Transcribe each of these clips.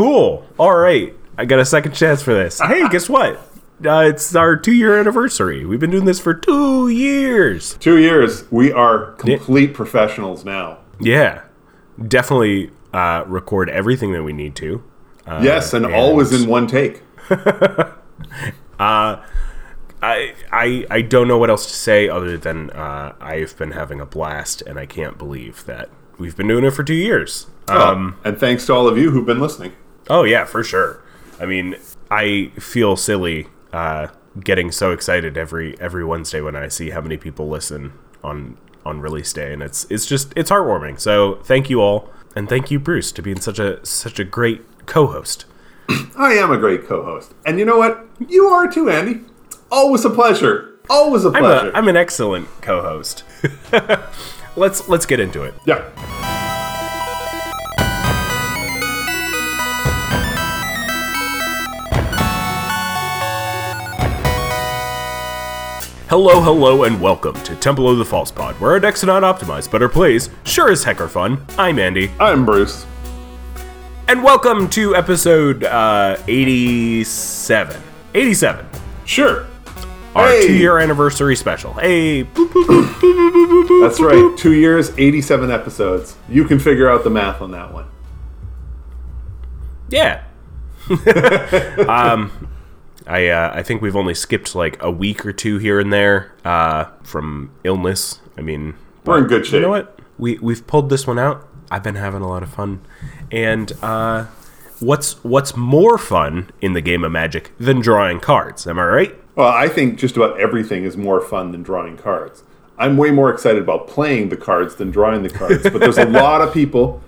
Cool. All right. I got a second chance for this. Hey, guess what? Uh, it's our two year anniversary. We've been doing this for two years. Two years. We are complete professionals now. Yeah. Definitely uh, record everything that we need to. Uh, yes, and, always in one take. I, I I don't know what else to say other than uh, I've been having a blast, and I can't believe that we've been doing it for two years. Um, and thanks to all of you who've been listening. Oh yeah, for sure. I mean, I feel silly uh, getting so excited every every Wednesday when I see how many people listen on on release day, and it's it's just it's heartwarming. So thank you all, and thank you, Bruce, to being such a such a great co-host. I am a great co-host, and you know what? You are too, Andy. Always a pleasure. Always a I'm, pleasure. a, I'm an excellent co-host. let's let's get into it. yeah. Hello, hello, and welcome to Temple of the False Pod, where our decks are not optimized, but our plays sure as heck are fun. I'm Andy, I'm Bruce. and welcome to episode uh, 87. 87. Sure. Our Hey! two-year anniversary special. Hey, boop, boop, boop, boop, boop, boop, boop. That's right. Two years, 87 episodes. You can figure out the math on that one. yeah. um, I uh, I think we've only skipped like a week or two here and there uh, from illness. I mean, We're in good shape. You know what? We we've pulled this one out. I've been having a lot of fun, and uh, what's what's more fun in the game of Magic than drawing cards? Am I right? Well, I think just about everything is more fun than drawing cards. I'm way more excited about playing the cards than drawing the cards, but there's a lot of people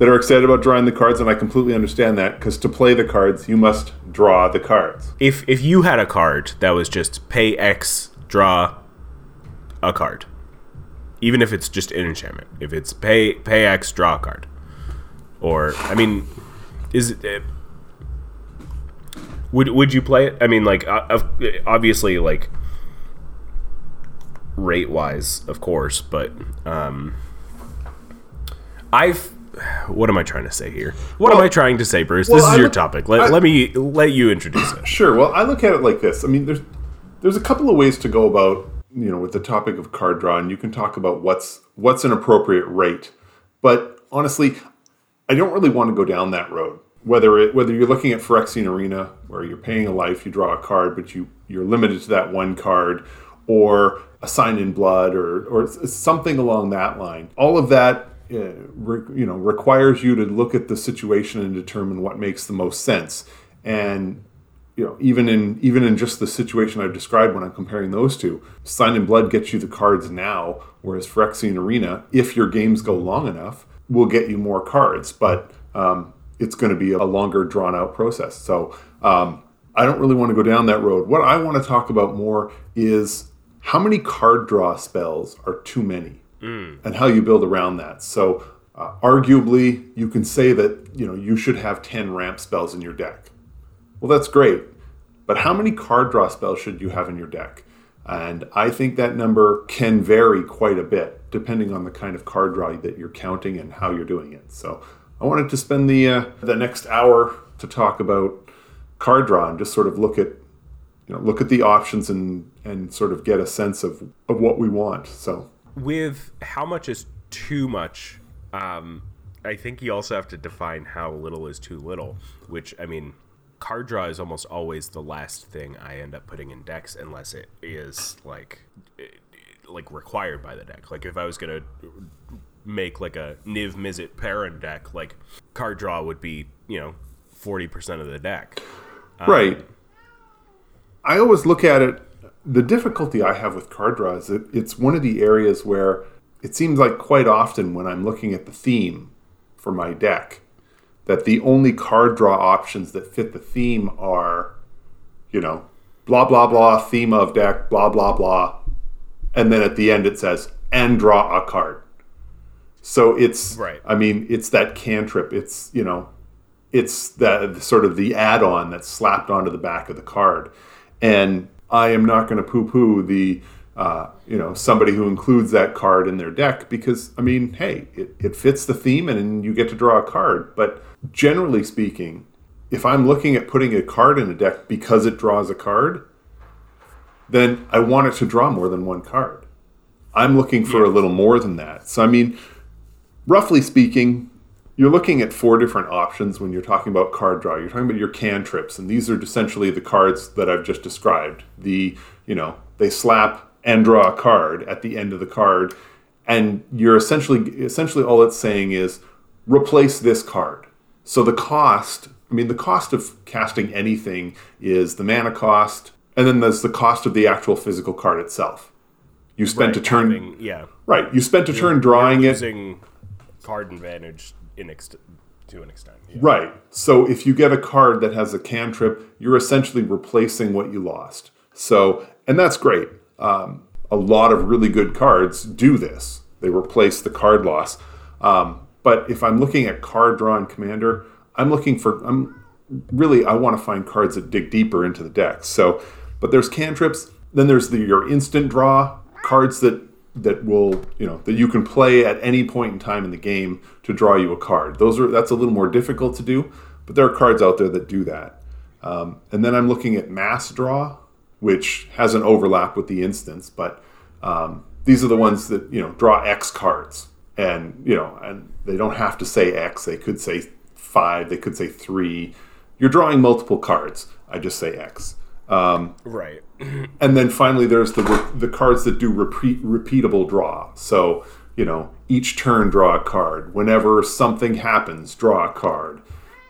that are excited about drawing the cards, and I completely understand that because to play the cards, you must draw the cards. If if you had a card that was just pay X, draw a card, even if it's just an enchantment, if it's pay pay X, draw a card, or I mean, is it? Uh, would would you play it? I mean, like uh, obviously, like rate wise, of course, but um, I've. What am I trying to say here? What am I trying to say, Bruce? well, this is I your look- topic. Let, I- let me let you introduce it. Sure. Well, I look at it like this. I mean, there's there's a couple of ways to go about you know with the topic of card draw, and you can talk about what's what's an appropriate rate. But honestly, I don't really want to go down that road. Whether it whether you're looking at Phyrexian Arena, where you're paying a life, you draw a card, but you you're limited to that one card, or a sign in blood, or or something along that line. All of that. Uh, you know requires you to look at the situation and determine what makes the most sense and you know, even in even in just the situation I've described when I'm comparing those two, Sign in Blood gets you the cards now, whereas Phyrexian Arena, if your games go long enough, will get you more cards, but um, it's going to be a longer, drawn out process. So um, I don't really want to go down that road. What I want to talk about more is how many card draw spells are too many, and how you build around that. So. Uh, arguably, you can say that you know you should have ten ramp spells in your deck. Well, that's great. But how many card draw spells should you have in your deck? And I think that number can vary quite a bit depending on the kind of card draw that you're counting and how you're doing it. So I wanted to spend the uh, the next hour to talk about card draw and just sort of look at you know look at the options and and sort of get a sense of of what we want. So with how much is too much um i think you also have to define how little is too little which i mean card draw is almost always the last thing i end up putting in decks unless it is like eh, like required by the deck like if i was gonna make like a Niv Mizzet Parun deck like card draw would be you know 40% of the deck Right. I always look at it. The difficulty I have with card draw is it's one of the areas where it seems like quite often when I'm looking at the theme for my deck, that the only card draw options that fit the theme are, you know, blah, blah, blah, theme of deck, blah, blah, blah. And then at the end it says, and draw a card. So it's, Right. I mean, it's that cantrip. It's, you know, it's that sort of the add-on that's slapped onto the back of the card and i am not going to poo-poo the uh, you know somebody who includes that card in their deck because i mean hey it, it fits the theme and you get to draw a card but generally speaking if I'm looking at putting a card in a deck because it draws a card, then I want it to draw more than one card. I'm looking for a little more than that. So, I mean, roughly speaking, you're looking at four different options when you're talking about card draw. You're talking about your cantrips, and these are essentially the cards that I've just described. The, you know, they slap and draw a card at the end of the card, and you're essentially essentially all it's saying is replace this card. So the cost, I mean, the cost of casting anything is the mana cost, and then there's the cost of the actual physical card itself. You spent Right, a turn, having- yeah. right? You spent a turn drawing it, Using card advantage in ext- to an extent. Yeah. right? So if you get a card that has a cantrip, you're essentially replacing what you lost. So, and that's great. Um, a lot of really good cards do this. They replace the card loss. Um, but if I'm looking at card draw and commander, I'm looking for I'm really I want to find cards that dig deeper into the deck. So, but there's cantrips. Then there's the your instant draw cards that that will you know that you can play at any point in time in the game to draw you a card. Those are that's a little more difficult to do, but there are cards out there that do that. Um, and then I'm looking at mass draw, which has an overlap with the instance, but um, these are the ones that you know draw X cards, and you know, and they don't have to say X. They could say five. They could say three. You're drawing multiple cards. I just say X. Right. And then finally, there's the the cards that do repeat repeatable draw. So you know, each turn draw a card. Whenever something happens, draw a card.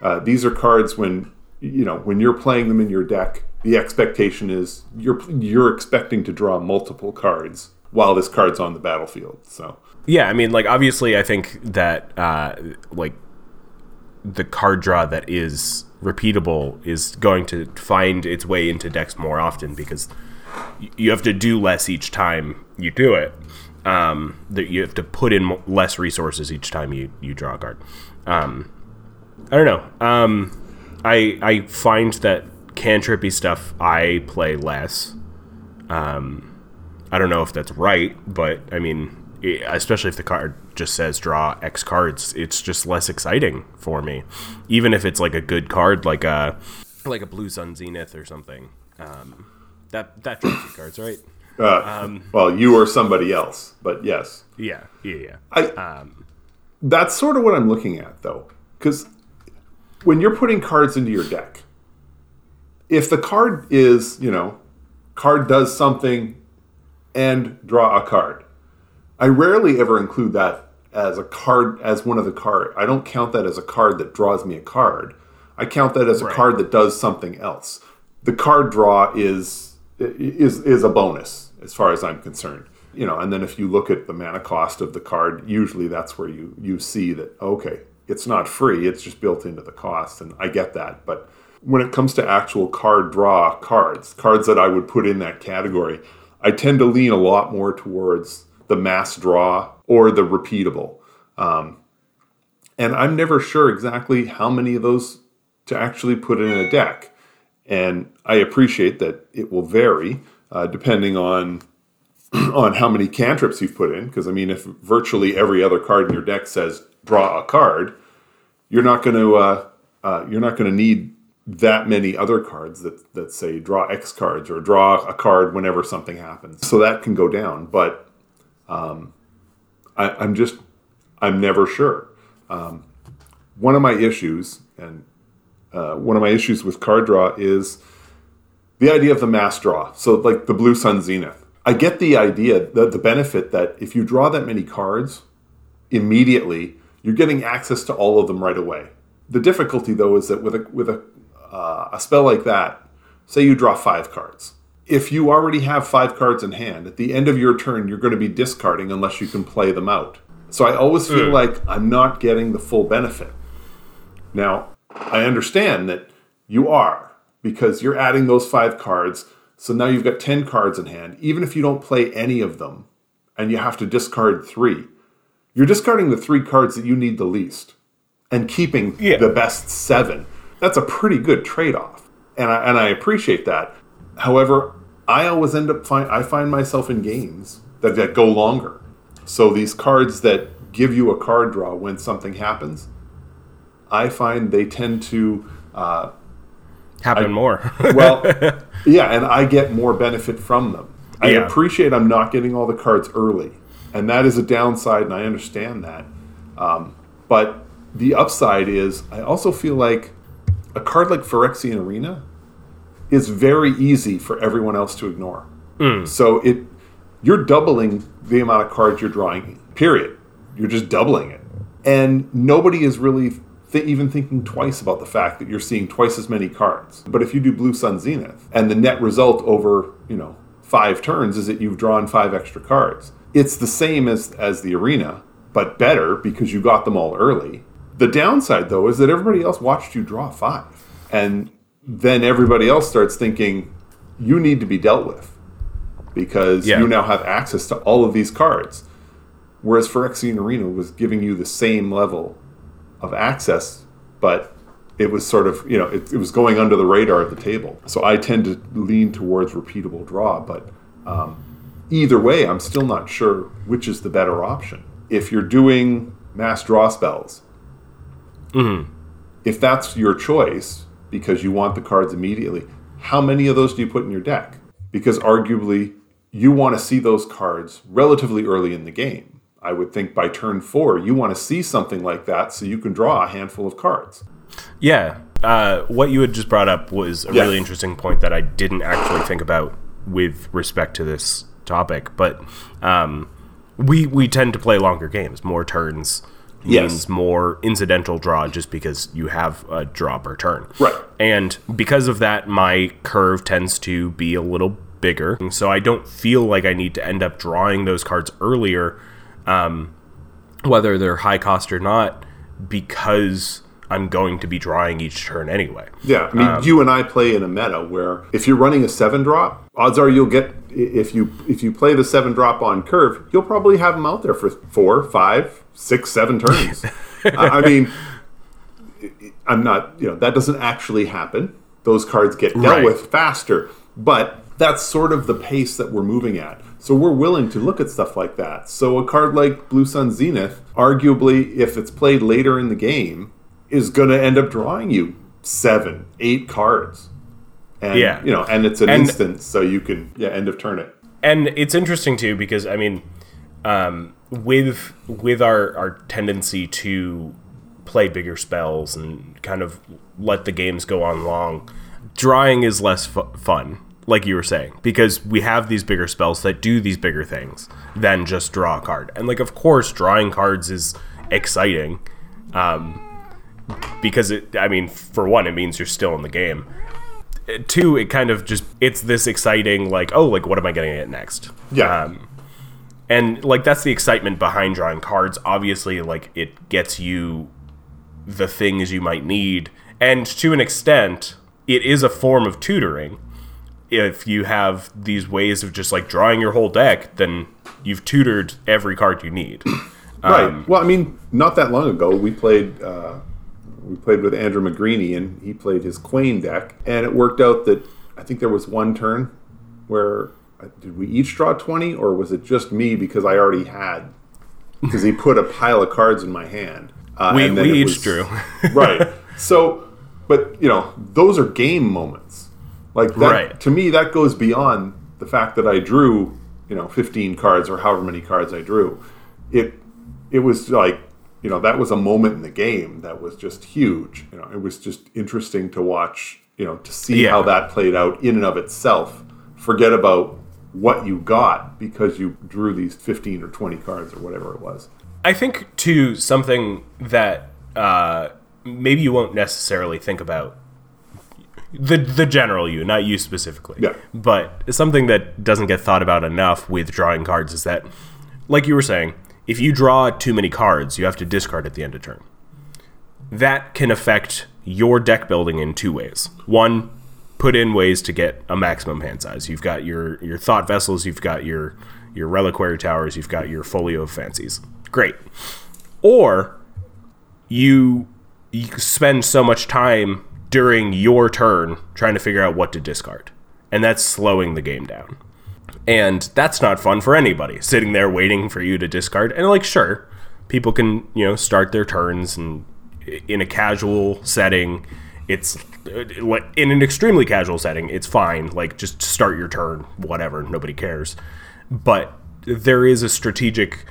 Uh, these are cards when you know when you're playing them in your deck. The expectation is you're you're expecting to draw multiple cards while this card's on the battlefield. So Yeah, I mean, like obviously, I think that uh, like the card draw that is repeatable is going to find its way into decks more often because you have to do less each time you do it. Um, that you have to put in less resources each time you you draw a card. Um, I don't know. Um, I I find that cantrippy stuff I play less. I don't know if that's right, but I mean, especially if the card just says draw X cards, it's just less exciting for me. Even if it's like a good card, like a like a Blue Sun Zenith or something. Um, that that draws you cards, right? uh, well, you or somebody else, but yes. Yeah, yeah, yeah. I that's sort of what I'm looking at though, because when you're putting cards into your deck, if the card is you know, card does something, and draw a card, I rarely ever include that as a card as one of the card. I don't count that as a card that draws me a card. I count that as a Right. card that does something else. The card draw is is is a bonus as far as I'm concerned. You know, and then if you look at the mana cost of the card, usually that's where you you see that okay, it's not free, it's just built into the cost and I get that, but when it comes to actual card draw cards, cards that I would put in that category, I tend to lean a lot more towards the mass draw or the repeatable. Um, and I'm never sure exactly how many of those to actually put in a deck. And I appreciate that it will vary uh, depending on on how many cantrips you've put in. Because I mean, if virtually every other card in your deck says draw a card, you're not going to uh, uh, you're not going to need that many other cards that that say draw X cards or draw a card whenever something happens. So that can go down, but um, I, I'm just I'm never sure. Um, one of my issues and uh, one of my issues with card draw is the idea of the mass draw. So like the Blue Sun Zenith. I get the idea, the, the benefit that if you draw that many cards immediately, you're getting access to all of them right away. The difficulty though is that with a with a uh, a spell like that, say you draw five cards. If you already have five cards in hand, at the end of your turn, you're going to be discarding unless you can play them out. So I always feel hmm. like I'm not getting the full benefit. Now, I understand that you are because you're adding those five cards. So now you've got 10 cards in hand. Even if you don't play any of them and you have to discard three, you're discarding the three cards that you need the least and keeping Yeah. the best seven. That's a pretty good trade off. And I, and I appreciate that. However, I always end up find I find myself in games that, that go longer. So these cards that give you a card draw when something happens, I find they tend to uh, happen I, more. well, yeah, and I get more benefit from them. I Yeah. appreciate I'm not getting all the cards early, and that is a downside, and I understand that. Um, but the upside is I also feel like a card like Phyrexian Arena is very easy for everyone else to ignore. Hmm. So it you're doubling the amount of cards you're drawing. Period. You're just doubling it, and nobody is really th- even thinking twice about the fact that you're seeing twice as many cards. But if you do Blue Sun Zenith, and the net result over you know five turns is that you've drawn five extra cards, it's the same as as the arena, but better because you got them all early. The downside though is that everybody else watched you draw five, and then everybody else starts thinking you need to be dealt with because Yeah. you now have access to all of these cards. Whereas Phyrexian Arena was giving you the same level of access, but it was sort of, you know, it, it was going under the radar at the table. So I tend to lean towards repeatable draw, but um, either way, I'm still not sure which is the better option. If you're doing mass draw spells, if that's your choice because you want the cards immediately, how many of those do you put in your deck? Because arguably, you want to see those cards relatively early in the game. I would think by turn four, you want to see something like that so you can draw a handful of cards. Yeah. Uh, what you had just brought up was a Yeah. really interesting point that I didn't actually think about with respect to this topic. But um, we we tend to play longer games. More turns Yes. means more incidental draw, just because you have a draw per turn. Right. And because of that, my curve tends to be a little bigger. So I don't feel like I need to end up drawing those cards earlier, um, whether they're high cost or not, because I'm going to be drawing each turn anyway. Yeah, I mean, um, you and I play in a meta where if you're running a seven drop, odds are you'll get if you if you play the seven drop on curve, you'll probably have them out there for four, five, six, seven turns. I I mean, I'm not, you know, that doesn't actually happen. Those cards get dealt Right. with faster, but that's sort of the pace that we're moving at. So we're willing to look at stuff like that. So a card like Blue Sun Zenith, arguably, if it's played later in the game, is going to end up drawing you seven, eight cards. And, Yeah. you know, and it's an And- instant, so you can, yeah, end of turn it. and it's interesting too because I mean, um, with with our our tendency to play bigger spells and kind of let the games go on long, drawing is less fu- fun. Like you were saying, because we have these bigger spells that do these bigger things than just draw a card. And like, of course, drawing cards is exciting, um, because it. I mean, for one, it means you're still in the game two it kind of just it's this exciting like oh like what am i going to get next Yeah. um, and like that's the excitement behind drawing cards obviously like it gets you the things you might need and to an extent it is a form of tutoring if you have these ways of just like drawing your whole deck then you've tutored every card you need Right. Um, well, I mean, not that long ago, we played uh, we played with Andrew McGreeny, and he played his Kwain deck, and it worked out that I think there was one turn where uh, did we each draw twenty, or was it just me because I already had because he put a pile of cards in my hand. Uh, we, we each was- drew right. So, but you know, those are game moments. Like that, Right. to me, that goes beyond the fact that I drew, you know, 15 cards or however many cards I drew. It, it was like, you know, that was a moment in the game that was just huge. You know, it was just interesting to watch. You know, to see Yeah. how that played out in and of itself. Forget about what you got because you drew these 15 or 20 cards or whatever it was. I think to something that uh, maybe you won't necessarily think about the the general you, not you specifically. Yeah. But something that doesn't get thought about enough with drawing cards is that, like you were saying, if you draw too many cards, you have to discard at the end of turn. That can affect your deck building in two ways. One, put in ways to get a maximum hand size. You've got your your thought vessels, you've got your your reliquary towers, you've got your folio of fancies. Great. Or you you spend so much time during your turn trying to figure out what to discard. And that's slowing the game down. And that's not fun for anybody sitting there waiting for you to discard. And like sure, people can, you know, start their turns and in a casual setting it's uh, in an extremely casual setting, it's fine. Like just start your turn, whatever, nobody cares. But there is a strategic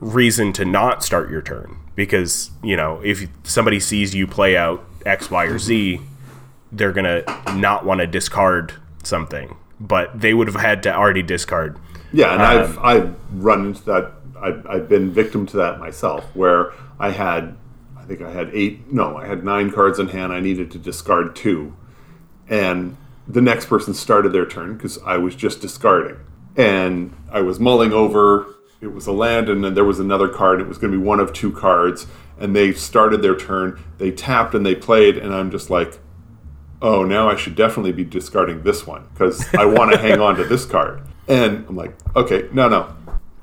reason to not start your turn because you know if somebody sees you play out X, Y, or Z, they're gonna not want to discard something, but they would have had to already discard. Yeah, and um, I've I've run into that. I've, I've been victim to that myself, where I had, I think I had eight. No, I had nine cards in hand. I needed to discard two, and the next person started their turn because I was just discarding, and I was mulling over. It was a land, and then there was another card. It was going to be one of two cards, and they started their turn. They tapped and they played, and I'm just like, oh, now I should definitely be discarding this one because I want to hang on to this card. And I'm like, okay, no, no.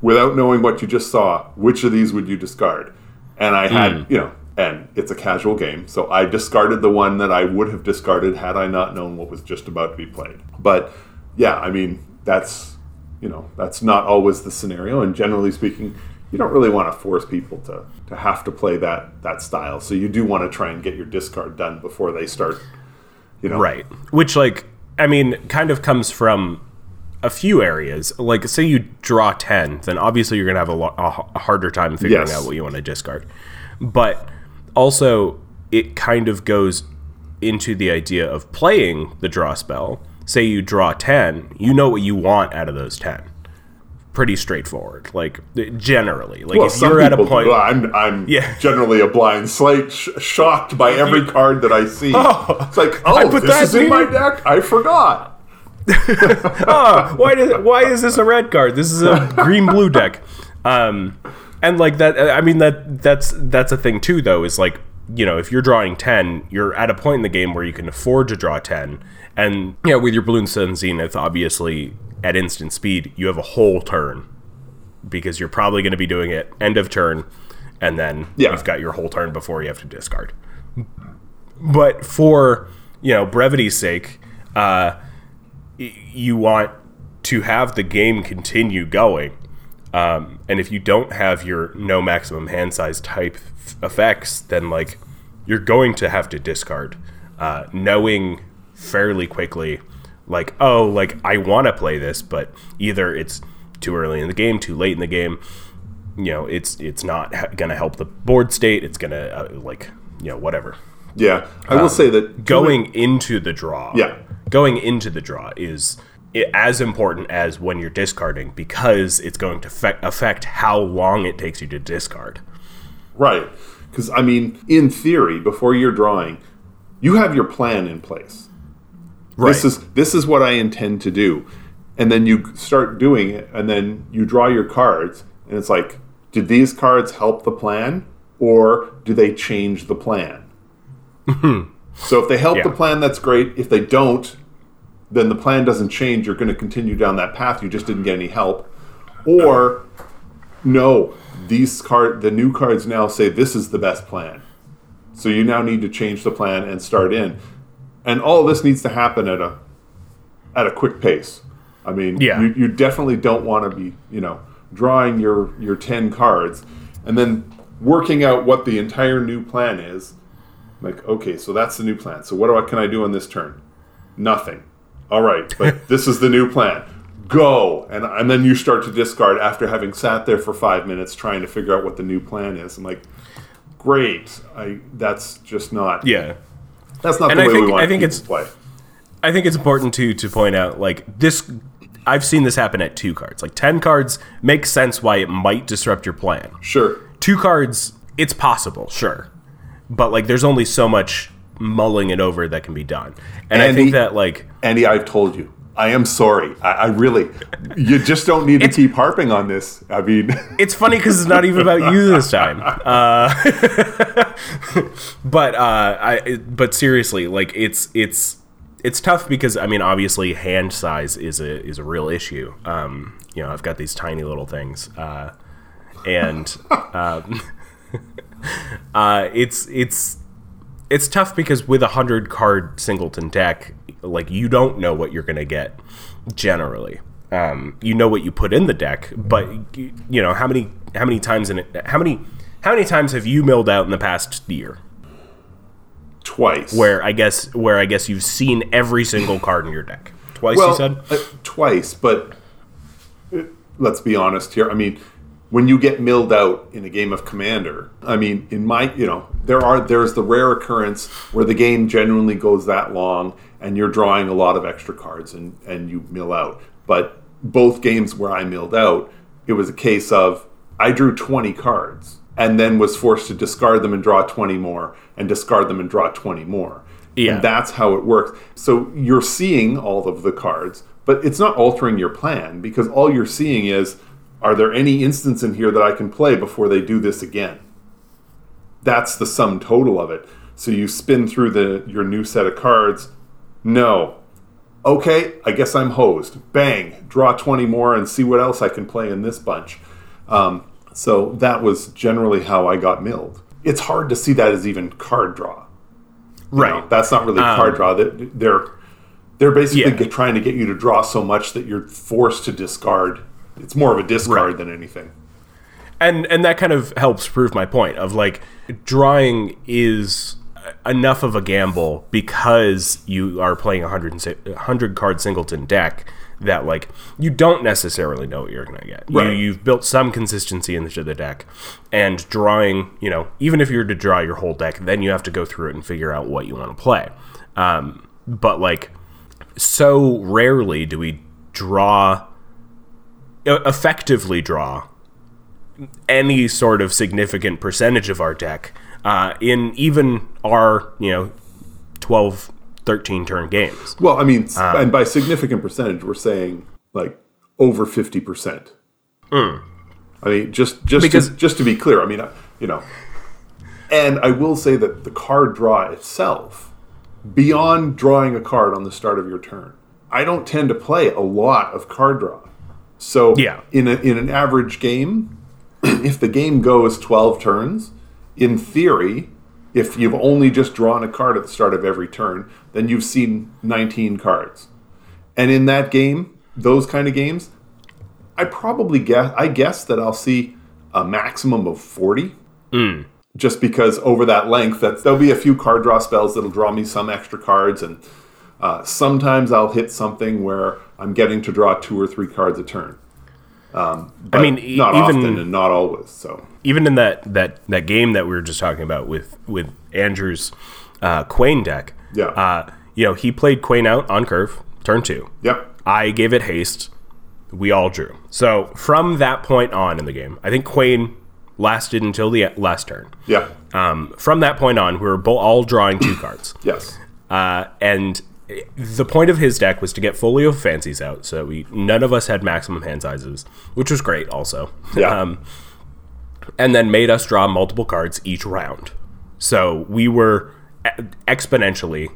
Without knowing what you just saw, which of these would you discard? And I had, mm. you know, and it's a casual game, so I discarded the one that I would have discarded had I not known what was just about to be played. But yeah, I mean, that's, you know, that's not always the scenario. And generally speaking, you don't really want to force people to, to have to play that that style. So you do want to try and get your discard done before they start you know? Right. Which, like, I mean, kind of comes from a few areas. Like, say you draw 10, then obviously you're going to have a, lo- a, harder time figuring yes. out what you want to discard. But also, it kind of goes into the idea of playing the draw spell. Say you draw 10, you know what you want out of those 10 pretty straightforward. Like generally, like well, if you're at a point. I'm I'm yeah. generally a blind slate, sh- shocked by every card that I see. Oh, it's like, oh, this is in my deck. I forgot. oh, why did why is this a red card? This is a green blue deck. Um, and like that, I mean that that's that's a thing too. Though is like you know if you're drawing ten, you're at a point in the game where you can afford to draw ten. And yeah, with your Blue Sun Zenith, obviously at instant speed, you have a whole turn because you're probably going to be doing it end of turn, and then yeah. you've got your whole turn before you have to discard. But for you know brevity's sake, uh, you want to have the game continue going. Um, and if you don't have your no maximum hand size type f- effects, then like you're going to have to discard, uh, knowing fairly quickly like oh like I want to play this, but either it's too early in the game, too late in the game. You know, it's it's not going to help the board state. It's going to uh, like you know whatever. Yeah, I will um, say that going into the draw. Yeah, going into the draw is as important as when you're discarding because it's going to fe- affect how long it takes you to discard. Right. Because, I mean, in theory, before you're drawing, you have your plan in place. Right. This is this is what I intend to do. And then you start doing it and then you draw your cards and it's like did these cards help the plan or do they change the plan? Hmm. so if they help yeah. the plan that's great. If they don't then the plan doesn't change. You're going to continue down that path. You just didn't get any help. Or no, these card the new cards now say this is the best plan. So you now need to change the plan and start in and all this needs to happen at a at a quick pace. I mean, yeah. you, you definitely don't want to be, you know, drawing your your ten cards and then working out what the entire new plan is. Like, okay, so that's the new plan. So what do I, can I do on this turn? Nothing. All right, but this is the new plan. Go, and and then you start to discard after having sat there for five minutes trying to figure out what the new plan is. I'm like, great. I that's just not. Yeah that's not and the I way think, we want I think it's, play. I think it's important to to point out like this. I've seen this happen at two cards. Like ten cards makes sense why it might disrupt your plan. Sure. Two cards, it's possible, sure, but like there's only so much mulling it over that can be done. And Andy, I think that like Andy, I've told you, I am sorry. I, I, really, you just don't need to keep harping on this. I mean, it's funny because it's not even about you this time. Uh, but uh, I, but seriously, like it's it's it's tough because I mean, obviously, hand size is a is a real issue. Um, you know, I've got these tiny little things, uh, and um, uh, it's it's it's tough because with a hundred card singleton deck, like you don't know what you're going to get generally. Um, you know what you put in the deck, but you know how many how many times in it, how many how many times have you milled out in the past year? twice. where I guess where I guess you've seen every single card in your deck. Twice well, you said? uh, twice, but uh, let's be honest here. I mean, when you get milled out in a game of Commander, I mean, in my, you know, there are there's the rare occurrence where the game genuinely goes that long and you're drawing a lot of extra cards and and you mill out. But both games where I milled out, it was a case of I drew 20 cards and then was forced to discard them and draw 20 more and discard them and draw 20 more. Yeah. And that's how it works. So you're seeing all of the cards, but it's not altering your plan because all you're seeing is are there any instants in here that I can play before they do this again? That's the sum total of it. So you spin through the your new set of cards. No. Okay, I guess I'm hosed. Bang, draw 20 more and see what else I can play in this bunch. Um, so that was generally how I got milled. It's hard to see that as even card draw. You Right. know, that's not really card draw. They're they're basically Yeah. trying to get you to draw so much that you're forced to discard. It's more of a discard than anything. and and that kind of helps prove my point of like drawing is enough of a gamble because you are playing a 100 100 card singleton deck that like you don't necessarily know what you're going to get. You Right. you've built some consistency into the deck and drawing, you know, even if you were to draw your whole deck, then you have to go through it and figure out what you want to play. Um, but like so rarely do we draw effectively draw any sort of significant percentage of our deck uh, in even our you know 12 13 turn games Well, I mean, s uh, and by significant percentage, we're saying like over fifty percent. Hmm. I mean, just just Because- to, just to be clear, I mean, uh, you know, and I will say that the card draw itself, beyond drawing a card on the start of your turn, I don't tend to play a lot of card draw. So Yeah. in a, in an average game, if the game goes twelve turns, in theory, if you've only just drawn a card at the start of every turn, then you've seen 19 cards. And in that game, those kind of games, I probably guess I guess that I'll see a maximum of 40. Mm. Just because over that length, that there'll be a few card draw spells that'll draw me some extra cards, and uh, sometimes I'll hit something where I'm getting to draw two or three cards a turn. Um, I mean, e- not even- often and not always. So. even in that that that game that we were just talking about with with andrew's uh, kwain deck Yeah. uh, you know he played kwain out on curve turn two. Yep, i gave it haste. We all drew. So from that point on in the game i think kwain lasted until the last turn. Yeah, um, from that point on we were bo- all drawing two cards. Yes, uh, and the point of his deck was to get folio fancies out, so we none of us had maximum hand sizes, which was great also. Yeah. Um, and then made us draw multiple cards each round, so we were exponentially.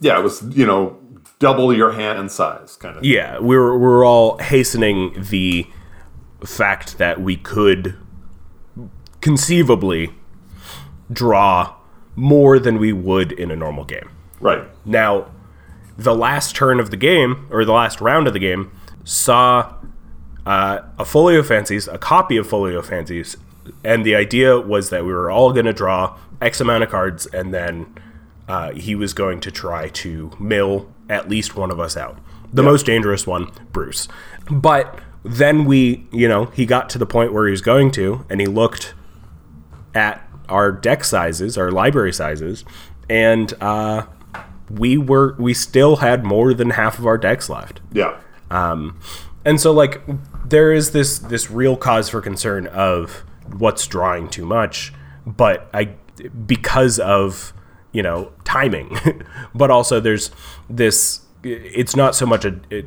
yeah. It was you know double your hand size kind of. Yeah, we were we were all hastening the fact that we could conceivably draw more than we would in a normal game. Right. Now, the last turn of the game, or the last round of the game, saw uh, a Folio Fancies, a copy of Folio Fancies, and the idea was that we were all going to draw X amount of cards, and then uh, he was going to try to mill at least one of us out. The most dangerous one, Bruce. But then we, you know, he got to the point where he was going to, and he looked at our deck sizes, our library sizes, and uh, we were we still had more than half of our decks left. Yeah. Um, and so like there is this this real cause for concern of what's drawing too much, but I because of you know timing, but also there's this. It's not so much a, a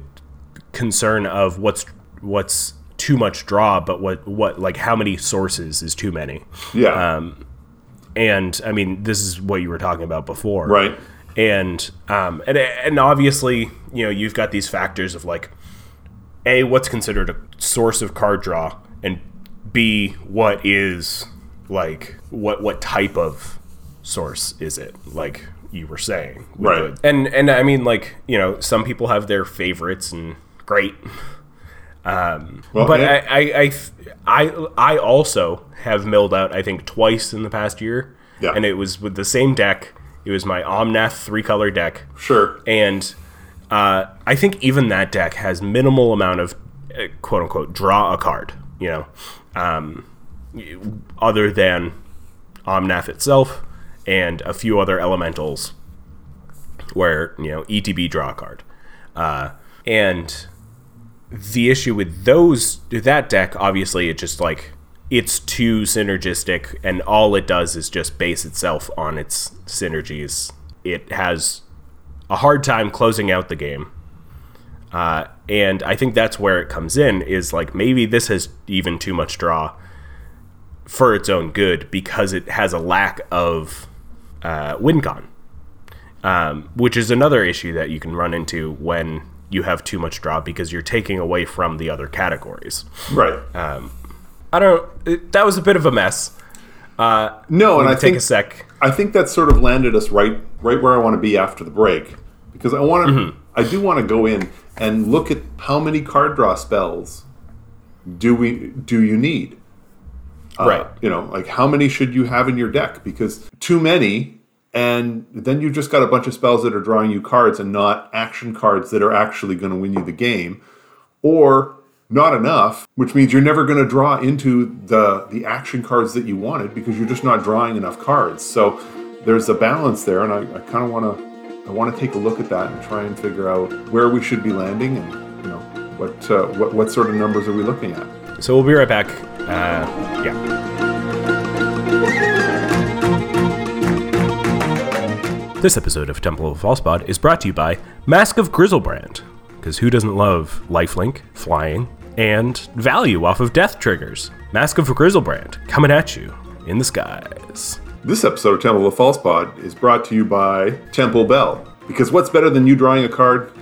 concern of what's what's too much draw, but what what like how many sources is too many. Yeah. Um, and I mean, this is what you were talking about before, right. And um, and and obviously, you know, you've got these factors of like, a what's considered a source of card draw, and b what is like what what type of source is it? Like you were saying, Right. and and I mean, like you know, some people have their favorites, and great. Um, Well, but yeah. I, I, I, I, I also have milled out, I think, twice in the past year. Yeah. And it was with the same deck. It was my Omnath three color deck, Sure. and uh, I think even that deck has minimal amount of uh, quote unquote draw a card. You know, um, other than Omnath itself and a few other elementals, where you know ETB draw a card, uh, and the issue with those that deck obviously it just like it's too synergistic and all it does is just base itself on its synergies it has a hard time closing out the game uh, and i think that's where it comes in is like maybe this has even too much draw for its own good because it has a lack of uh, win con um, which is another issue that you can run into when you have too much draw because you're taking away from the other categories. Right. I don't. It, that was a bit of a mess. Uh, no, and I take think a sec. I think that sort of landed us right right where I want to be after the break because I want to Mm-hmm. I do want to go in and look at how many card draw spells do we do you need? Uh, Right. You know, like how many should you have in your deck because too many and then you've just got a bunch of spells that are drawing you cards and not action cards that are actually going to win you the game or not enough, which means you're never going to draw into the the action cards that you wanted because you're just not drawing enough cards. So there's a balance there, and I, I kind of want to I want to take a look at that and try and figure out where we should be landing and you know what uh, what what sort of numbers are we looking at. So we'll be right back. Uh, yeah. This episode of Temple of False Pod is brought to you by Mask of Griselbrand. Because who doesn't love lifelink, flying, and value off of death triggers? Mask of Griselbrand coming at you in the skies. This episode of Temple of the False Pod is brought to you by Temple Bell. Because what's better than you drawing a card?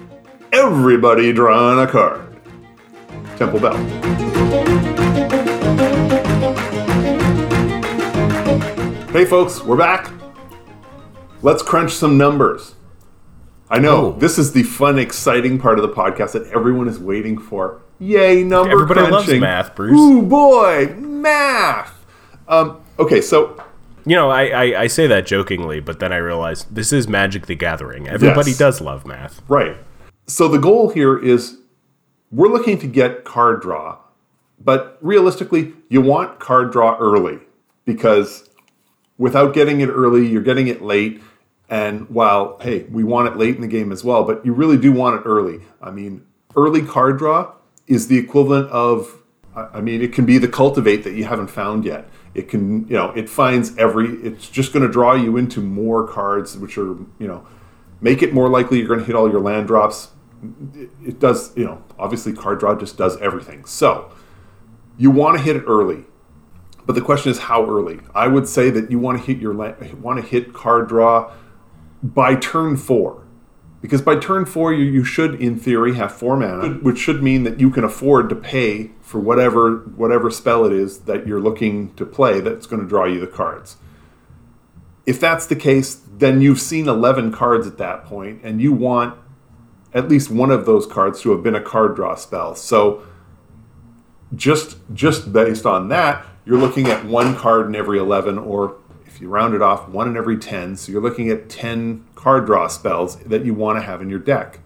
Everybody drawing a card. Temple Bell. Hey folks, we're back. Let's crunch some numbers. I know Oh. this is the fun, exciting part of the podcast that everyone is waiting for. Yay, number one. Everybody loves math, Bruce. Ooh boy, math. Um, okay, so You know, I, I, I say that jokingly, but then I realize this is Magic the Gathering. Everybody Yes. does love math. Right. So the goal here is we're looking to get card draw, but realistically, you want card draw early because without getting it early, you're getting it late. And while, hey, we want it late in the game as well, but you really do want it early. I mean, early card draw is the equivalent of, I mean, it can be the cultivate that you haven't found yet. It can, you know, it finds every, it's just going to draw you into more cards, which are, you know, make it more likely you're going to hit all your land drops. It, does, you know, obviously card draw just does everything. So you want to hit it early. But the question is how early. I would say that you want to hit your want to hit card draw by turn four, because by turn four you, you should, in theory, have four mana, which should mean that you can afford to pay for whatever whatever spell it is that you're looking to play that's going to draw you the cards. If that's the case, then you've seen eleven cards at that point, and you want at least one of those cards to have been a card draw spell. So just just based on that, you're looking at one card in every 11 or if you round it off, one in every 10. So you're looking at 10 card draw spells that you want to have in your deck.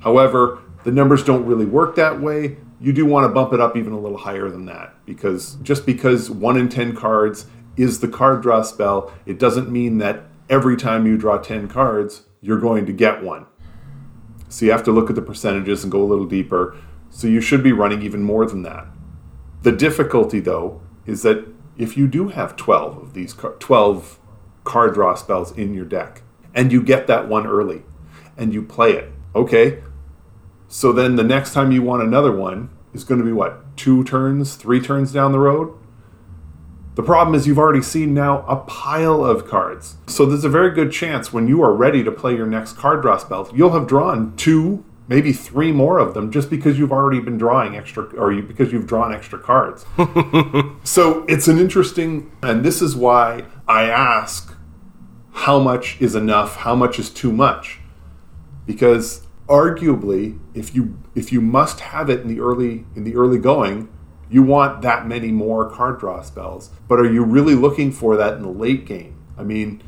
However, the numbers don't really work that way. You do want to bump it up even a little higher than that because just because 1 in 10 cards is the card draw spell, it doesn't mean that every time you draw 10 cards, you're going to get one. So you have to look at the percentages and go a little deeper. So you should be running even more than that. The difficulty, though, is that if you do have 12 of these 12 card draw spells in your deck and you get that one early and you play it, okay, so then the next time you want another one is going to be what, two turns, three turns down the road? The problem is you've already seen now a pile of cards. So there's a very good chance when you are ready to play your next card draw spell, you'll have drawn two, maybe three more of them just because you've already been drawing extra or you, because you've drawn extra cards. so it's an interesting and this is why I ask how much is enough, how much is too much? Because arguably if you if you must have it in the early in the early going, you want that many more card draw spells. But are you really looking for that in the late game? I mean,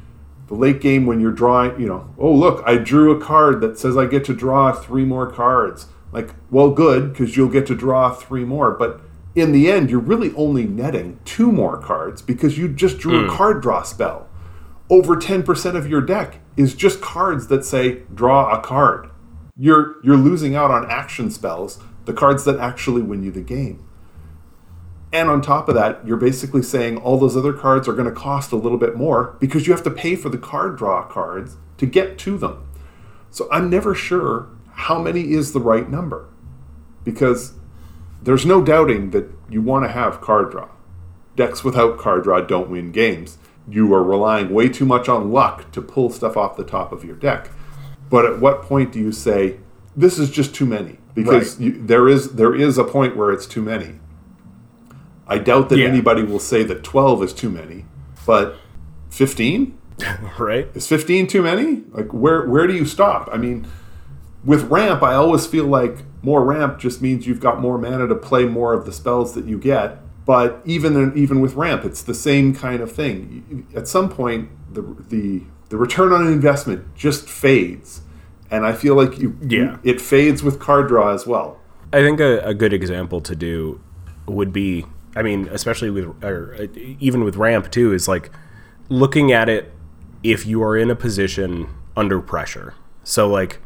the late game when you're drawing, you know, oh look, I drew a card that says I get to draw three more cards. Like, well, good because you'll get to draw three more, but in the end, you're really only netting two more cards because you just drew a mm. card draw spell. Over 10% of your deck is just cards that say draw a card. You're you're losing out on action spells, the cards that actually win you the game. And on top of that, you're basically saying all those other cards are going to cost a little bit more because you have to pay for the card draw cards to get to them. So I'm never sure how many is the right number because there's no doubting that you want to have card draw. Decks without card draw don't win games. You are relying way too much on luck to pull stuff off the top of your deck. But at what point do you say this is just too many? Because Right. you, there is there is a point where it's too many. I doubt that Yeah. anybody will say that 12 is too many, but 15? right? Is 15 too many? Like where where do you stop? I mean, with ramp, I always feel like more ramp just means you've got more mana to play more of the spells that you get. But even even with ramp, it's the same kind of thing. At some point, the the the return on investment just fades, and I feel like you, Yeah. it fades with card draw as well. I think a, a good example to do would be, I mean, especially with, or uh, even with ramp too, is like looking at it if you are in a position under pressure. So, like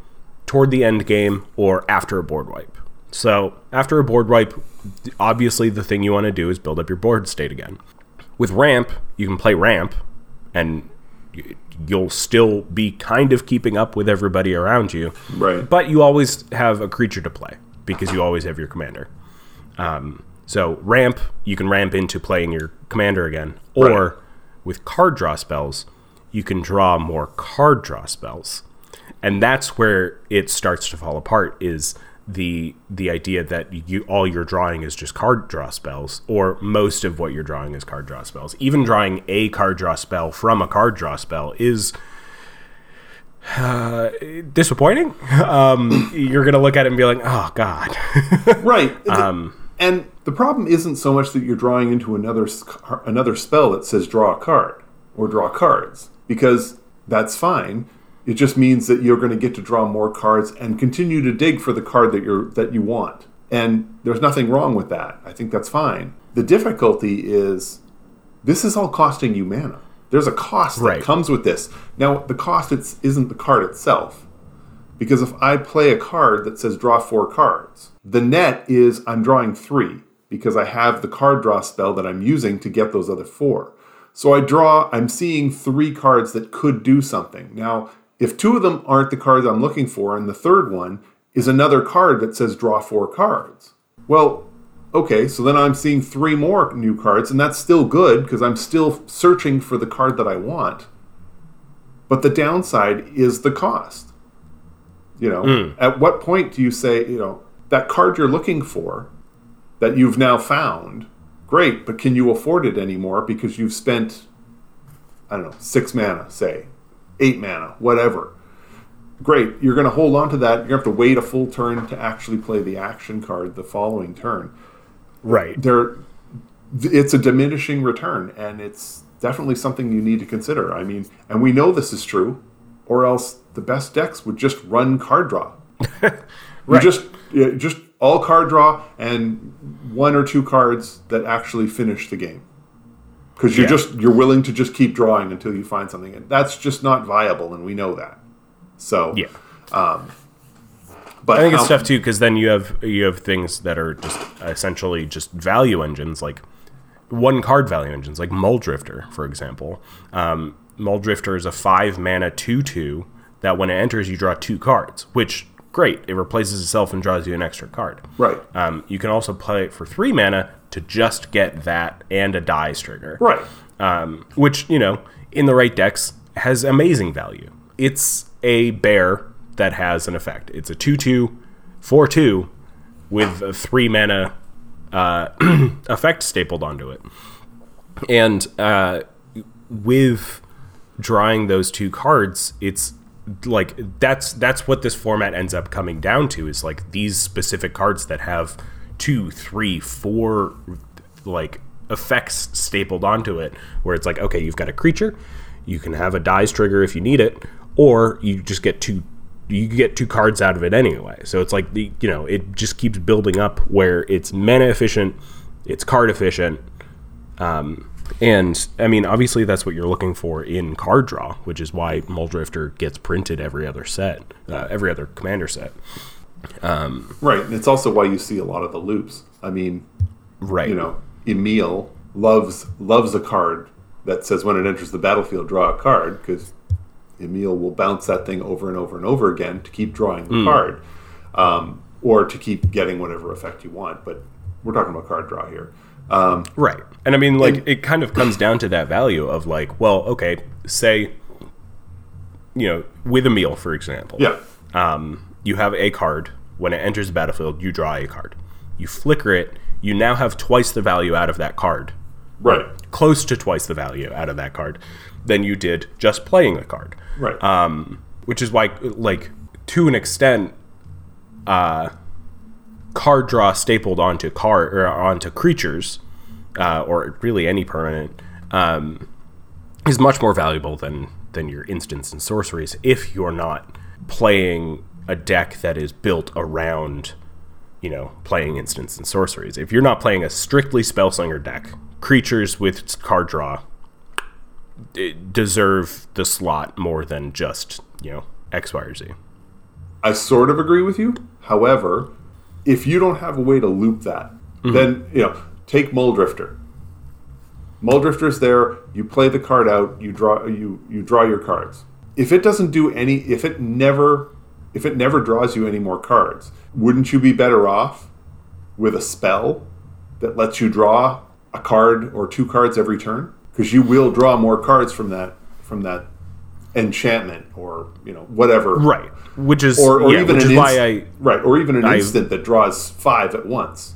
toward the end game or after a board wipe. So, after a board wipe, obviously the thing you want to do is build up your board state again. With ramp, you can play ramp and you'll still be kind of keeping up with everybody around you. Right. But you always have a creature to play because you always have your commander. Um, so ramp, you can ramp into playing your commander again, or Right. with card draw spells, you can draw more card draw spells, and that's where it starts to fall apart. Is the the idea that you all you're drawing is just card draw spells, or most of what you're drawing is card draw spells. Even drawing a card draw spell from a card draw spell is uh, disappointing. Um, you're gonna look at it and be like, "Oh God." Right. and the problem isn't so much that you're drawing into another another spell that says draw a card or draw cards because that's fine. It just means that you're going to get to draw more cards and continue to dig for the card that you're that you want. And there's nothing wrong with that. I think that's fine. The difficulty is this is all costing you mana. There's a cost that comes with this. Now, the cost it's, isn't the card itself. Because if I play a card that says draw four cards, the net is I'm drawing three because I have the card draw spell that I'm using to get those other four. So I draw, I'm seeing three cards that could do something. Now, if two of them aren't the cards I'm looking for, and the third one is another card that says draw four cards, well, okay, so then I'm seeing three more new cards, and that's still good because I'm still searching for the card that I want. But the downside is the cost. You know, hmm. at what point do you say, you know, that card you're looking for that you've now found, great, but can you afford it anymore because you've spent, I don't know, six mana, say, eight mana, whatever. Great, you're going to hold on to that. You're going to have to wait a full turn to actually play the action card the following turn. right. There, it's a diminishing return, and it's definitely something you need to consider. I mean, and we know this is true, or else the best decks would just run card draw. You Right. just yeah, just all card draw and one or two cards that actually finish the game. Because you're Yeah. just you're willing to just keep drawing until you find something, and that's just not viable, and we know that. So Yeah. but I think it's tough too because then you have you have things that are just essentially just value engines, like one card value engines, like Muldrifter, for example. Um, Muldrifter is a five mana two two that when it enters you draw two cards, which great. It replaces itself and draws you an extra card. right, Um, you can also play it for three mana to just get that and a dies trigger right, um, which you know in the right decks has amazing value. It's a bear that has an effect. It's a 2-2, 4-2 with a three mana uh, effect stapled onto it, and uh, with drawing those two cards, it's like that's that's what this format ends up coming down to is like these specific cards that have two, three, four like effects stapled onto it where it's like okay you've got a creature You can have a dies trigger if you need it, or you just get two you get two cards out of it anyway. So it's like the you know it just keeps building up where it's mana efficient, it's card efficient, um, and I mean obviously that's what you're looking for in card draw, which is why Muldrifter gets printed every other set, uh, every other commander set. Right, and it's also why you see a lot of the loops. I mean, Right. you know, Emiel loves loves a card that says when it enters the battlefield, draw a card because Emiel will bounce that thing over and over and over again to keep drawing the card, um, or to keep getting whatever effect you want. But we're talking about card draw here. Right. And I mean, like, it kind of comes down to that value of, like, well, okay, say, you know, with Emiel, for example. Yeah, Um, you have a card. When it enters the battlefield, you draw a card. You flicker it. You now have twice the value out of that card, right, close to twice the value out of that card, than you did just playing the card. right. Um, which is why, like, to an extent, uh, card draw stapled onto card or onto creatures, uh, or really any permanent, um, is much more valuable than than your instants and sorceries if you're not playing a deck that is built around, you know, playing instants and sorceries. If you're not playing a strictly spellslinger deck, creatures with card draw deserve the slot more than just you know X, Y, or Z. I sort of agree with you. However, if you don't have a way to loop that, mm-hmm. then you know, take Muldrifter. Muldrifter's there. You play the card out. You draw. You you draw your cards. If it doesn't do any, if it never, if it never draws you any more cards, wouldn't you be better off with a spell that lets you draw a card or two cards every turn? Because you will draw more cards from that from that enchantment or you know whatever Right. Which is or, or yeah, even an why inst- I right, or even an I- instant that draws five at once.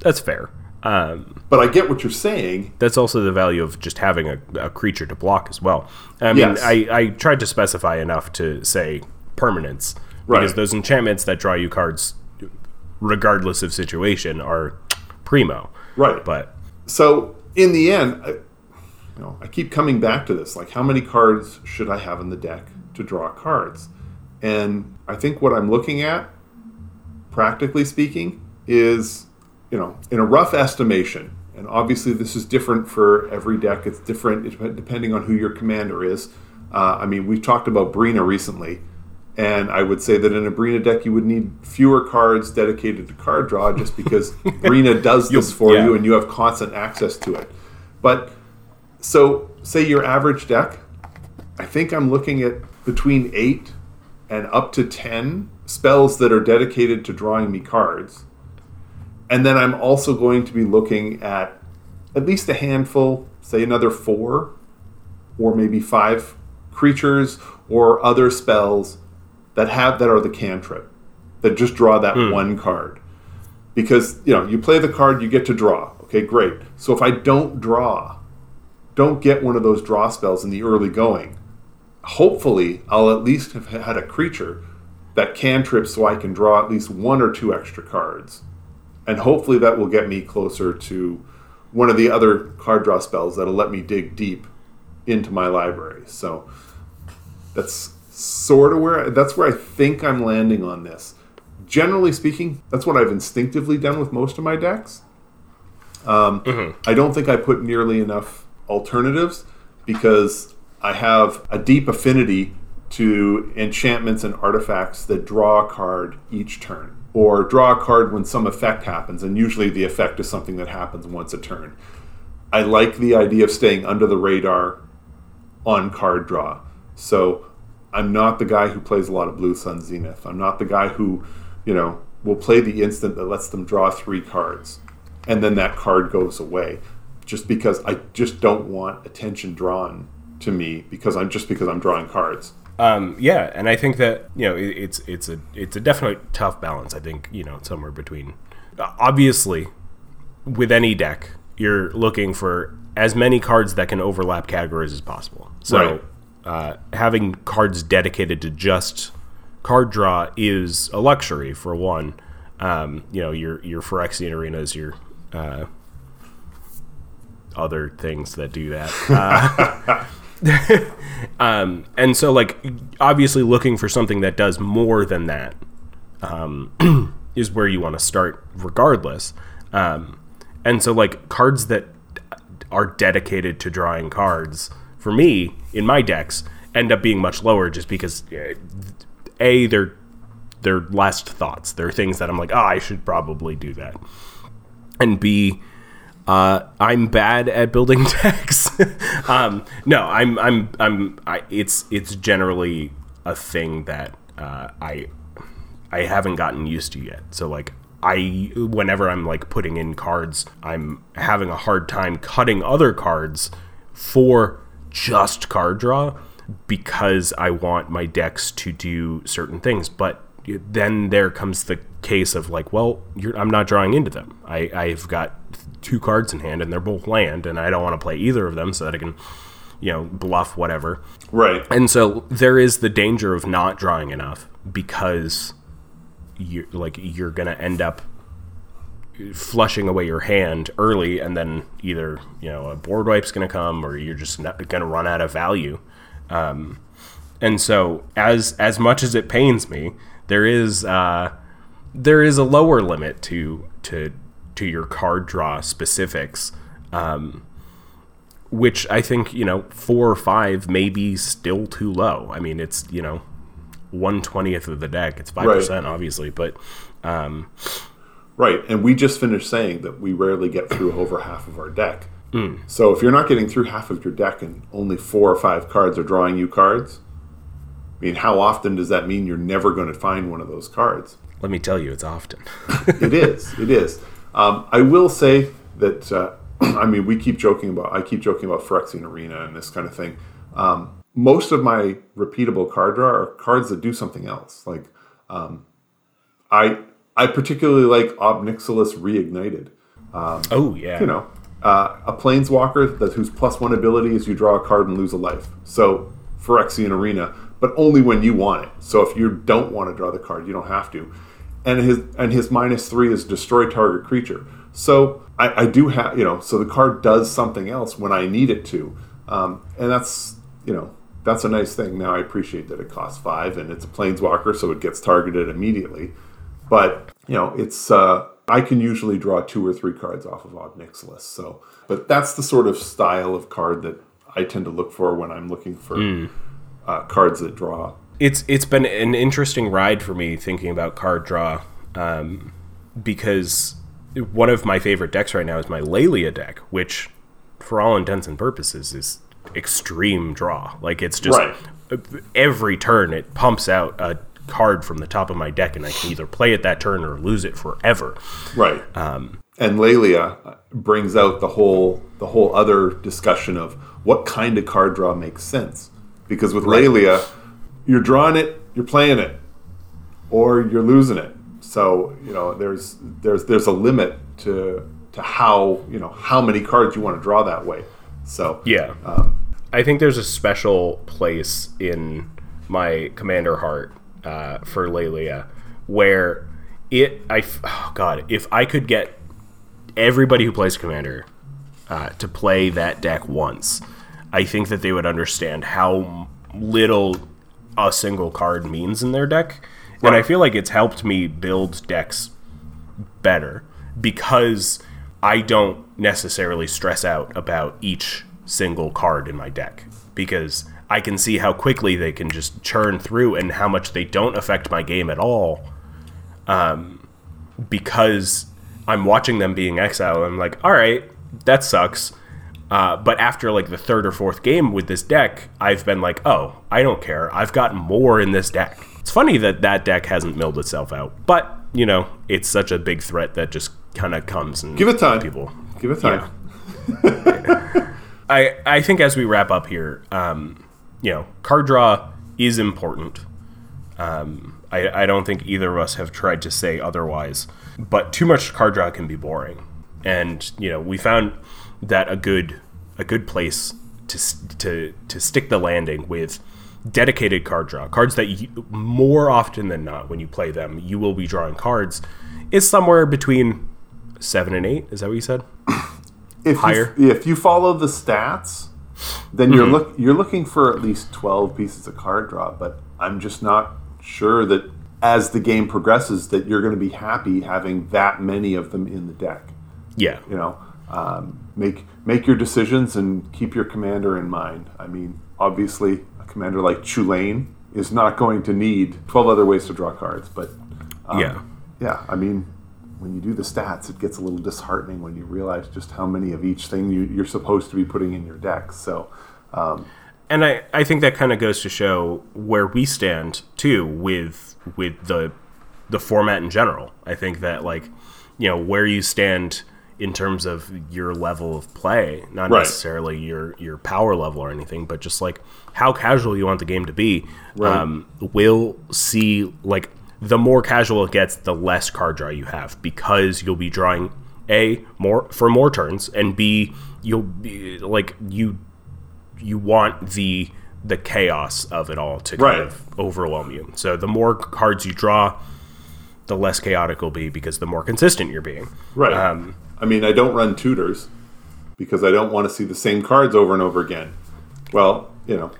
that's fair. Um, But I get what you're saying. that's also the value of just having a, a creature to block as well. I mean, Yes. I, I tried to specify enough to say permanence because those enchantments that draw you cards, regardless of situation, are primo. Right. But So in the end, I, you know, I keep coming back to this. Like, how many cards should I have in the deck to draw cards? And I think what I'm looking at, practically speaking, is you know, in a rough estimation. And obviously, this is different for every deck. It's different depending on who your commander is. Uh, I mean, we've talked about Breena recently, and I would say that in a Breena deck, you would need fewer cards dedicated to card draw just because Breena does this for yeah. you and you have constant access to it. But so, say your average deck, I think I'm looking at between eight and up to 10 spells that are dedicated to drawing me cards. And then I'm also going to be looking at at least a handful, say another four or maybe five creatures or other spells that have that are the cantrip that just draw that hmm. one card. Because, you know, you play the card, you get to draw. Okay, great. So if I don't draw, don't get one of those draw spells in the early going, hopefully I'll at least have had a creature that cantrip so I can draw at least one or two extra cards. And hopefully that will get me closer to one of the other card draw spells that'll let me dig deep into my library. So that's sort of where that's where I think I'm landing on this. Generally speaking, that's what I've instinctively done with most of my decks. Um, I don't think I put nearly enough alternatives because I have a deep affinity to enchantments and artifacts that draw a card each turn, or draw a card when some effect happens, and usually the effect is something that happens once a turn. I like the idea of staying under the radar on card draw. So I'm not the guy who plays a lot of Blue Sun Zenith. I'm not the guy who, you know, will play the instant that lets them draw three cards and then that card goes away just because I just don't want attention drawn to me because I'm just because I'm drawing cards. Um, yeah, and I think that you know it, it's it's a it's a definitely tough balance. I think you know somewhere between. Obviously, with any deck, you're looking for as many cards that can overlap categories as possible. So, Right. Uh, having cards dedicated to just card draw is a luxury for one. Um, you know, your your Phyrexian arenas, your uh, other things that do that. Uh, um, and so like obviously looking for something that does more than that um, is where you want to start regardless. Um, and so like cards that are dedicated to drawing cards for me in my decks end up being much lower just because a they're they're last thoughts. They're things that I'm like, oh, I should probably do that. And B, uh, I'm bad at building decks. um, no, I'm I'm I'm I, it's it's generally a thing that uh, I I haven't gotten used to yet. So like I whenever I'm like putting in cards, I'm having a hard time cutting other cards for just card draw because I want my decks to do certain things. But then there comes the case of like, well, I'm not drawing into them. I, I've got two cards in hand and they're both land, and I don't want to play either of them so that I can, you know, bluff whatever. Right. And so there is the danger of not drawing enough because you like you're gonna end up flushing away your hand early, and then either you know a board wipe's gonna come or you're just not gonna run out of value. Um, and so as as much as it pains me, there is uh, there is a lower limit to to to your card draw specifics. Um, which I think you know four or five may be still too low. I mean, it's you know one twentieth of the deck. It's five percent, obviously, but um, right. And we just finished saying that we rarely get through over half of our deck. Mm. So if you're not getting through half of your deck and only four or five cards are drawing you cards, I mean, how often does that mean you're never going to find one of those cards? Let me tell you, it's often. it is. It is. Um, I will say that. Uh, I mean, we keep joking about. I keep joking about Phyrexian Arena and this kind of thing. Um, most of my repeatable card draw are cards that do something else. Like, um, I I particularly like Ob Nixilis Reignited. Um, oh yeah. You know, uh, a planeswalker that whose plus one ability is you draw a card and lose a life. So Phyrexian Arena, but only when you want it. So if you don't want to draw the card, you don't have to. And his and his minus three is destroy target creature. So I, I do have you know, so the card does something else when I need it to, um, and that's you know that's a nice thing. Now I appreciate that it costs five and it's a planeswalker, so it gets targeted immediately. But you know, it's uh, I can usually draw two or three cards off of Ob Nixilis. So, but that's the sort of style of card that I tend to look for when I'm looking for mm. uh, cards that draw. It's it's been an interesting ride for me thinking about card draw um, because one of my favorite decks right now is my Laelia deck, which, for all intents and purposes, is extreme draw. Like it's just right. every turn it pumps out a card from the top of my deck, and I can either play it that turn or lose it forever. Right. Um, and Laelia brings out the whole the whole other discussion of what kind of card draw makes sense. Because with right. Laelia, you're drawing it, you're playing it, or you're losing it. So you know there's there's there's a limit to to how you know how many cards you want to draw that way. So yeah, um, I think there's a special place in my commander heart uh, for Laelia where it I oh god if I could get everybody who plays commander uh, to play that deck once, I think that they would understand how little a single card means in their deck. Right. And I feel like it's helped me build decks better because I don't necessarily stress out about each single card in my deck because I can see how quickly they can just churn through and how much they don't affect my game at all. Um, because I'm watching them being exiled. I'm like, all right, that sucks. Uh, but after like the third or fourth game with this deck, I've been like, oh, I don't care. I've got more in this deck. It's funny that that deck hasn't milled itself out, but you know, it's such a big threat that just kind of comes and give it time. People, give it time. Yeah. I I think as we wrap up here, um, you know, card draw is important. Um, I, I don't think either of us have tried to say otherwise, but too much card draw can be boring. And you know, we found that a good a good place to to to stick the landing with dedicated card draw cards that you, more often than not when you play them you will be drawing cards is somewhere between seven and eight is that what you said if higher you, if you follow the stats then you're look you're looking for at least twelve pieces of card draw. But I'm just not sure that as the game progresses that you're going to be happy having that many of them in the deck. Yeah. You know, um, make make your decisions and keep your commander in mind. I mean, obviously, a commander like Chulane is not going to need 12 other ways to draw cards, but um, Yeah. yeah, I mean, when you do the stats, it gets a little disheartening when you realize just how many of each thing you, you're supposed to be putting in your deck. So, um, and I, I think that kind of goes to show where we stand too with with the the format in general. I think that like you know where you stand in terms of your level of play, not Right. necessarily your your power level or anything, but just like how casual you want the game to be. Right. Um, will see like the more casual it gets, the less card draw you have because you'll be drawing a more for more turns and b you'll be like you you want the the chaos of it all to kind Right. of overwhelm you. So the more cards you draw, the less chaotic it'll be because the more consistent you're being. right. Um, I mean, I don't run tutors because I don't want to see the same cards over and over again. Well, you know,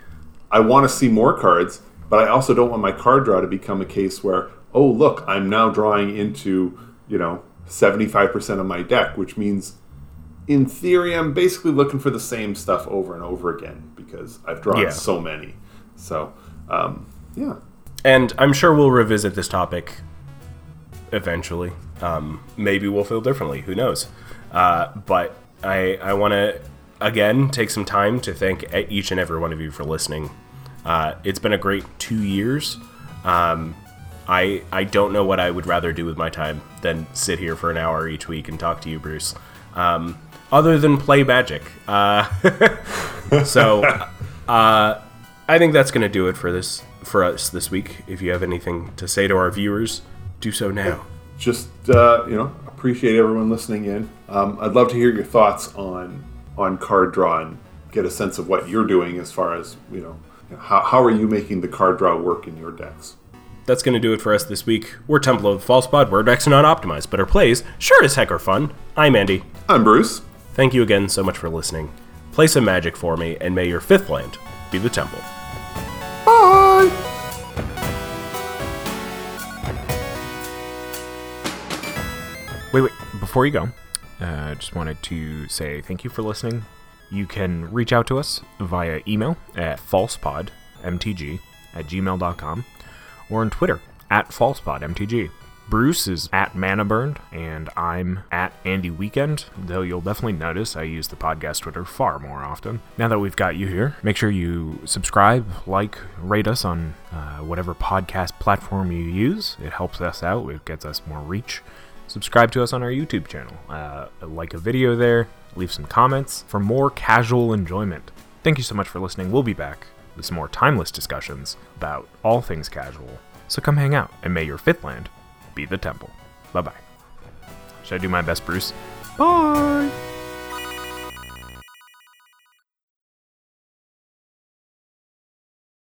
I want to see more cards, but I also don't want my card draw to become a case where, oh, look, I'm now drawing into, you know, 75% of my deck, which means in theory, I'm basically looking for the same stuff over and over again because I've drawn Yeah. so many. So, um, yeah. And I'm sure we'll revisit this topic eventually. Um, maybe we'll feel differently. Who knows? Uh, but I, I want to, again, take some time to thank each and every one of you for listening. Uh, it's been a great two years. Um, I, I don't know what I would rather do with my time than sit here for an hour each week and talk to you, Bruce. Um, other than play Magic. Uh, so uh, I think that's going to do it for this for us this week. If you have anything to say to our viewers, do so now. just uh, you know appreciate everyone listening in. Um, I'd love to hear your thoughts on on card draw and get a sense of what you're doing as far as you know how, how are you making the card draw work in your decks. That's going to do it for us this week. We're Temple of the False Pod, where decks are not optimized, but our plays sure as heck are fun. I'm Andy. I'm Bruce. Thank you again so much for listening. Play some magic for me, and may your fifth land be the temple. Bye. Wait, wait. Before you go, uh, just wanted to say thank you for listening. You can reach out to us via email at falsepodmtg at gmail.com or on Twitter at falsepodmtg. Bruce is at Manaburned, and I'm at Andy Weekend, though you'll definitely notice I use the podcast Twitter far more often. Now that we've got you here, make sure you subscribe, like, rate us on uh, whatever podcast platform you use. It helps us out, it gets us more reach subscribe to us on our YouTube channel, uh, like a video there, leave some comments for more casual enjoyment. Thank you so much for listening. We'll be back with some more timeless discussions about all things casual. So come hang out, and may your fifth land be the temple. Bye bye. Should I do my best, Bruce? Bye!